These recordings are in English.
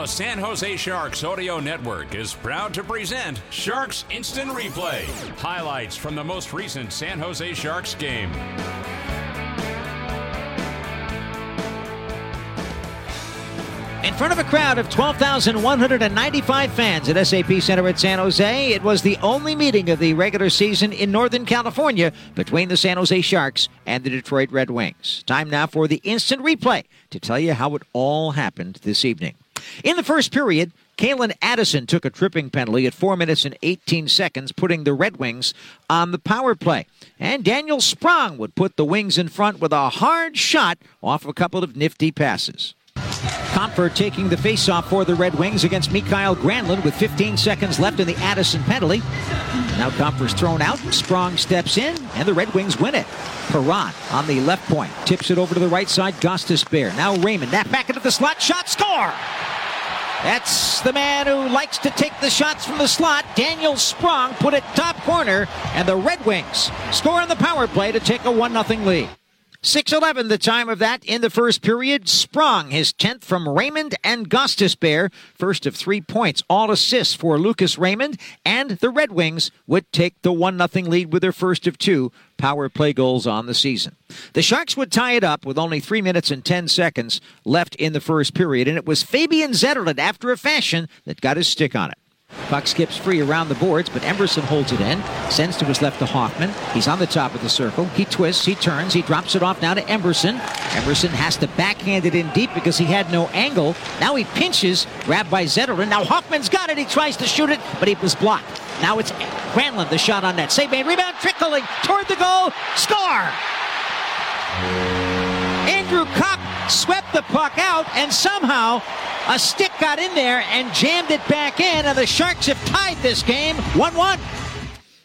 The San Jose Sharks Audio Network is proud to present Sharks Instant Replay. Highlights from the most recent San Jose Sharks game. In front of a crowd of 12,195 fans at SAP Center at San Jose, it was the only meeting of the regular season in Northern California between the San Jose Sharks and the Detroit Red Wings. Time now for the instant replay to tell you how it all happened this evening. In the first period, Calen Addison took a tripping penalty at 4 minutes and 18 seconds, putting the Red Wings on the power play. And Daniel Sprong would put the Wings in front with a hard shot off a couple of nifty passes. Compher taking the faceoff for the Red Wings against Mikael Granlund with 15 seconds left in the Addison penalty. Now Compher's thrown out. Sprong steps in, and the Red Wings win it. Perron on the left point tips it over to the right side. Gostisbehere. Now Raymond. That back into the slot. Shot. Score. That's the man who likes to take the shots from the slot. Daniel Sprong put it top corner, and the Red Wings score on the power play to take a 1 0 lead. 6-11 the time of that in the first period. Sprong his 10th from Raymond and Gostisbehere, First of three points. All assists for Lucas Raymond. And the Red Wings would take the 1-0 lead with their first of two power play goals on the season. The Sharks would tie it up with only 3 minutes and 10 seconds left in the first period. And it was Fabian Zetterlund, after a fashion, that got his stick on it. Puck skips free around the boards, but Emberson holds it in. Sends to his left to Hoffman. He's on the top of the circle. He twists, he turns, he drops it off now to Emberson. Emberson has to backhand it in deep because he had no angle. Now he pinches, grabbed by Zetterlund. Now Hoffman's got it. He tries to shoot it, but he was blocked. Now it's Granlund, the shot on net. Save made, rebound, trickling toward the goal. Score! Andrew Copp swept the puck out, and somehow a stick got in there and jammed it back in, and the Sharks have tied this game 1 1.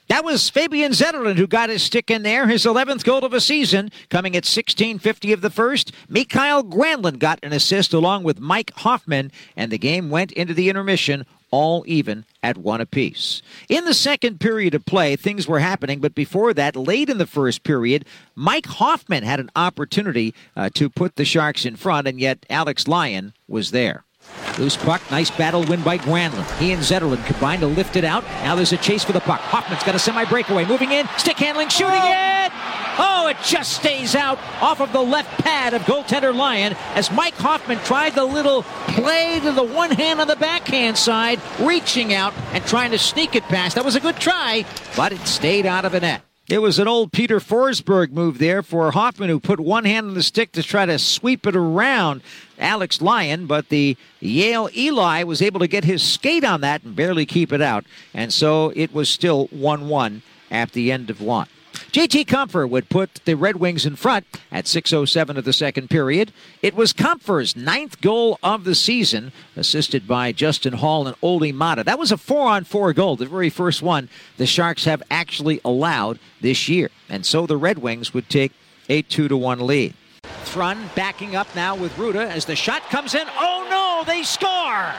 That was Fabian Zetterlund who got his stick in there, his 11th goal of a season, coming at 16.50 of the first. Mikael Granlund got an assist along with Mike Hoffman, and the game went into the intermission all even at one apiece. In the second period of play, things were happening, but before that, late in the first period, Mike Hoffman had an opportunity uh, to put the Sharks in front, and yet Alex Lyon was there. Loose puck, nice battle win by Granlund. He and Zetterlund combine to lift it out. Now there's a chase for the puck. Hoffman's got a semi breakaway, moving in, stick handling, shooting it. Oh, it just stays out off of the left pad of goaltender Lyon as Mike Hoffman tried the little play to the one hand on the backhand side, reaching out and trying to sneak it past. That was a good try, but it stayed out of the net. It was an old Peter Forsberg move there for Hoffman, who put one hand on the stick to try to sweep it around Alex Lyon, but the Yale Eli was able to get his skate on that and barely keep it out. And so it was still 1 1 at the end of one. JT Compher would put the Red Wings in front at 6.07 of the second period. It was Compher's ninth goal of the season, assisted by Justin Holl and Olli Maatta. That was a four on four goal, the very first one the Sharks have actually allowed this year. And so the Red Wings would take a 2 to 1 lead. Thrun backing up now with Rutta as the shot comes in. Oh no, they score!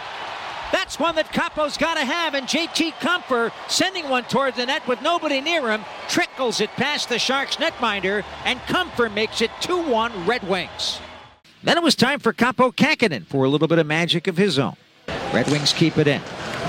That's one that Kaapo's got to have, and JT Compher sending one toward the net with nobody near him, trickles it past the Sharks netminder, and Compher makes it 2 1 Red Wings. Then it was time for Kaapo Kähkönen for a little bit of magic of his own. Red Wings keep it in.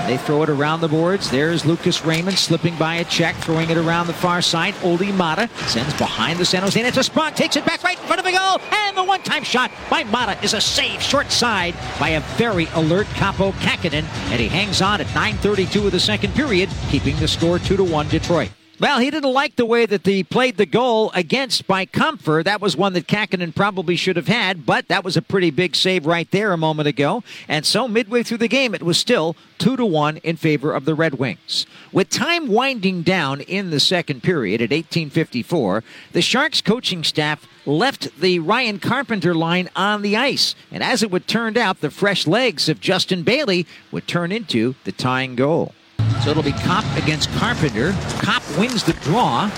They throw it around the boards. There's Lucas Raymond slipping by a check, throwing it around the far side. Olli Maatta sends behind the San Jose it's a Sprong, takes it back right in front of the goal, and the one-time shot by Maatta is a save short side by a very alert Kaapo Kähkönen, and he hangs on at 9:32 of the second period, keeping the score two to one Detroit. Well, he didn't like the way that they played the goal against by Compher. That was one that Kahkonen probably should have had, but that was a pretty big save right there a moment ago. And so midway through the game, it was still two to one in favor of the Red Wings. With time winding down in the second period at 1854, the Sharks coaching staff left the Ryan Carpenter line on the ice. And as it would turn out, the fresh legs of Justin Bailey would turn into the tying goal. So it'll be Copp against Carpenter. Copp wins the draw.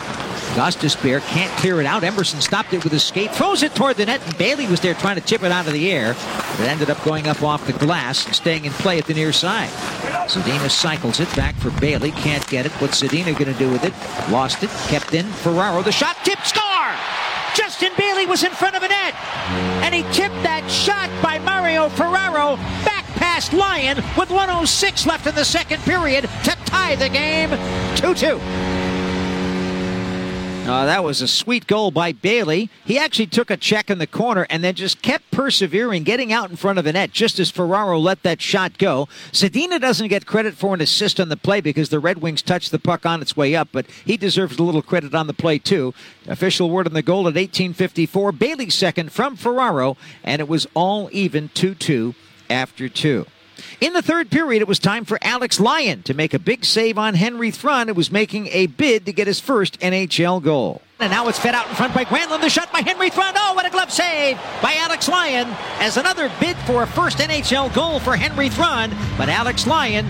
Gostisbehere can't clear it out. Emberson stopped it with his skate, throws it toward the net, and Bailey was there trying to chip it out of the air. It ended up going up off the glass and staying in play at the near side. Zadina cycles it back for Bailey, can't get it. What's Zadina going to do with it? Lost it, kept in. Ferraro, the shot, tip, score! Justin Bailey was in front of a net, and he tipped that shot by Mario Ferraro back past Lyon with 106 left in the second period to tie the game 2 2. Uh, that was a sweet goal by Bailey. He actually took a check in the corner and then just kept persevering, getting out in front of the net just as Ferraro let that shot go. Zadina doesn't get credit for an assist on the play because the Red Wings touched the puck on its way up, but he deserves a little credit on the play too. Official word on the goal at 1854. Bailey second from Ferraro, and it was all even 2 2 after two. In the third period, it was time for Alex Lyon to make a big save on Henry Thrun, who was making a bid to get his first NHL goal. And now it's fed out in front by Granlund. The shot by Henry Thrun. Oh, what a glove save by Alex Lyon as another bid for a first NHL goal for Henry Thrun. But Alex Lyon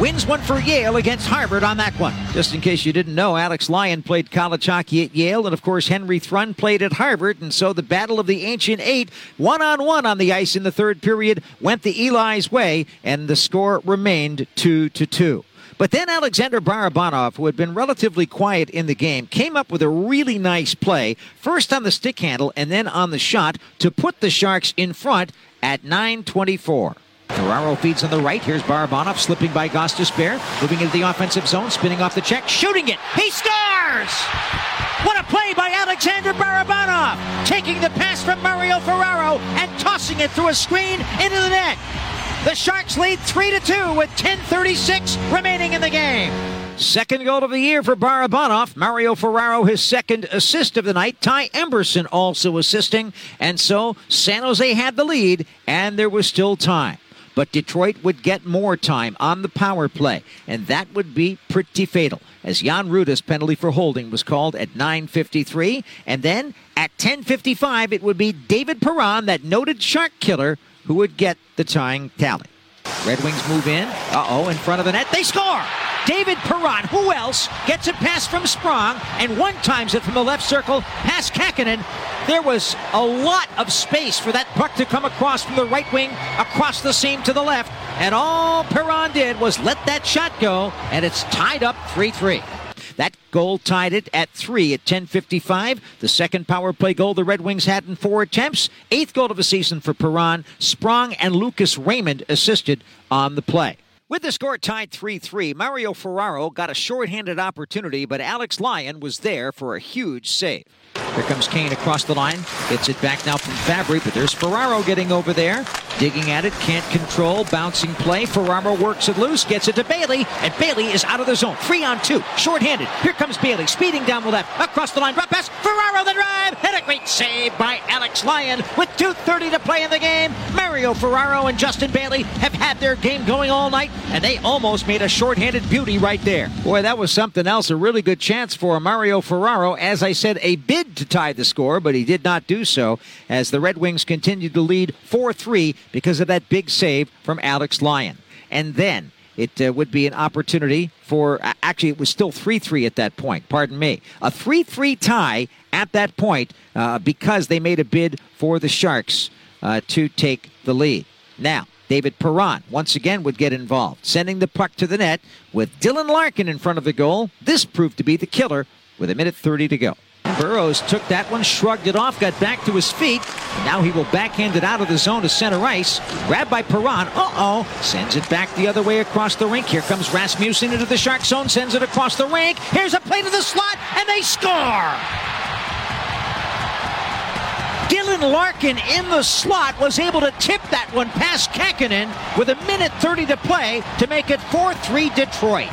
wins one for Yale against Harvard on that one. Just in case you didn't know, Alex Lyon played college hockey at Yale, and of course, Henry Thrun played at Harvard. And so the battle of the ancient eight, one on one on the ice in the third period, went the Eli's way, and the score remained 2 to 2. But then Alexander Barabanov, who had been relatively quiet in the game, came up with a really nice play, first on the stick handle and then on the shot, to put the Sharks in front at 924. Ferraro feeds on the right. Here's Barabanov slipping by Gostas Gostisbehere, moving into the offensive zone, spinning off the check, shooting it. He scores! What a play by Alexander Barabanov, taking the pass from Mario Ferraro and tossing it through a screen into the net. The Sharks lead 3 to 2 with 10:36 remaining in the game. Second goal of the year for Barabanov. Mario Ferraro, his second assist of the night. Ty Emberson also assisting. And so San Jose had the lead, and there was still time. But Detroit would get more time on the power play, and that would be pretty fatal, as Jan Rutta's penalty for holding was called at 9.53. And then at 10.55, it would be David Perron, that noted shark killer, who would get the tying tally. Red Wings move in. Uh oh, in front of the net. They score! David Perron, who else, gets a pass from Sprong and one times it from the left circle past Kahkonen. There was a lot of space for that puck to come across from the right wing, across the seam to the left. And all Perron did was let that shot go, and it's tied up 3 3. That goal tied it at three at 10:55. The second power play goal the Red Wings had in four attempts. Eighth goal of the season for Perron. Sprong and Lucas Raymond assisted on the play. With the score tied 3 3, Mario Ferraro got a shorthanded opportunity, but Alex Lyon was there for a huge save. Here comes Kane across the line. Gets it back now from Fabbri, but there's Ferraro getting over there. Digging at it, can't control. Bouncing play. Ferraro works it loose, gets it to Bailey, and Bailey is out of the zone. Three on two. Short-handed. Here comes Bailey, speeding down the left. Across the line, drop pass. Ferraro the drive, and a great save by Alex Lyon with 2.30 to play in the game. Mario Ferraro and Justin Bailey have had their game going all night, and they almost made a short-handed beauty right there. Boy, that was something else. A really good chance for Mario Ferraro. As I said, a bid to tie the score, but he did not do so as the Red Wings continued to lead 4 3 because of that big save from Alex Lyon. And then it uh, would be an opportunity for uh, actually, it was still 3 3 at that point, pardon me. A 3 3 tie at that point uh, because they made a bid for the Sharks uh, to take the lead. Now, David Perron once again would get involved, sending the puck to the net with Dylan Larkin in front of the goal. This proved to be the killer with a minute 30 to go. Burroughs took that one, shrugged it off, got back to his feet. Now he will backhand it out of the zone to center ice. Grabbed by Perron. Uh-oh. Sends it back the other way across the rink. Here comes Rasmussen into the Shark zone, sends it across the rink. Here's a play to the slot, and they score! Dylan Larkin in the slot was able to tip that one past Kahkonen with a minute 30 to play to make it 4-3 Detroit.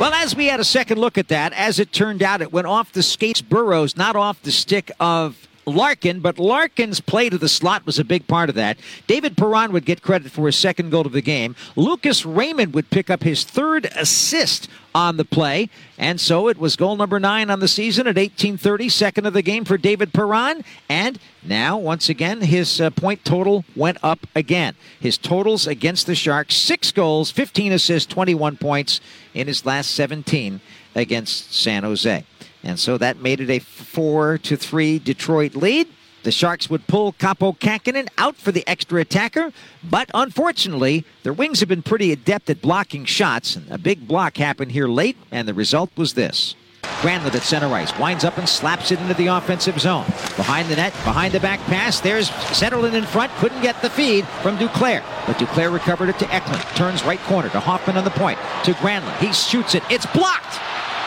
Well, as we had a second look at that, as it turned out, it went off the skates Burroughs, not off the stick of Larkin, but Larkin's play to the slot was a big part of that. David Perron would get credit for his second goal of the game. Lucas Raymond would pick up his third assist on the play. And so it was goal number nine on the season at 1830, second of the game for David Perron. And now, once again, his uh, point total went up again. His totals against the Sharks six goals, 15 assists, 21 points in his last 17 against San Jose. And so that made it a 4 to 3 Detroit lead. The Sharks would pull Kaapo Kähkönen out for the extra attacker, but unfortunately, their wings have been pretty adept at blocking shots. And a big block happened here late, and the result was this. Granlund at center ice winds up and slaps it into the offensive zone. Behind the net, behind the back pass, there's Zetterlund in front, couldn't get the feed from Duclair. But Duclair recovered it to Eklund, turns right corner to Hoffman on the point, to Granlund. He shoots it, it's blocked!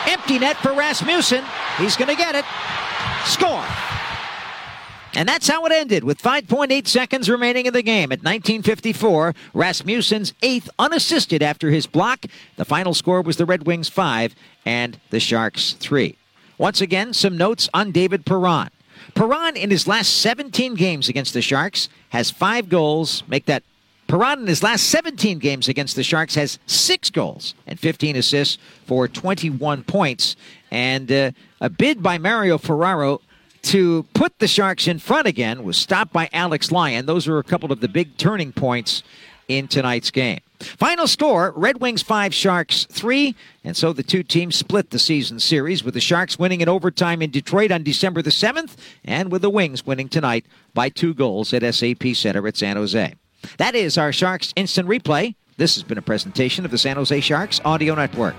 Empty net for Rasmussen. He's going to get it. Score. And that's how it ended with 5.8 seconds remaining in the game. At 1954, Rasmussen's eighth unassisted after his block. The final score was the Red Wings 5 and the Sharks 3. Once again, some notes on David Perron. Perron, in his last 17 games against the Sharks, has five goals, make that Perron in his last 17 games against the Sharks has six goals and 15 assists for 21 points. And uh, a bid by Mario Ferraro to put the Sharks in front again was stopped by Alex Lyon. Those are a couple of the big turning points in tonight's game. Final score Red Wings 5, Sharks 3. And so the two teams split the season series with the Sharks winning in overtime in Detroit on December the 7th and with the Wings winning tonight by two goals at SAP Center at San Jose. That is our Sharks Instant Replay. This has been a presentation of the San Jose Sharks Audio Network.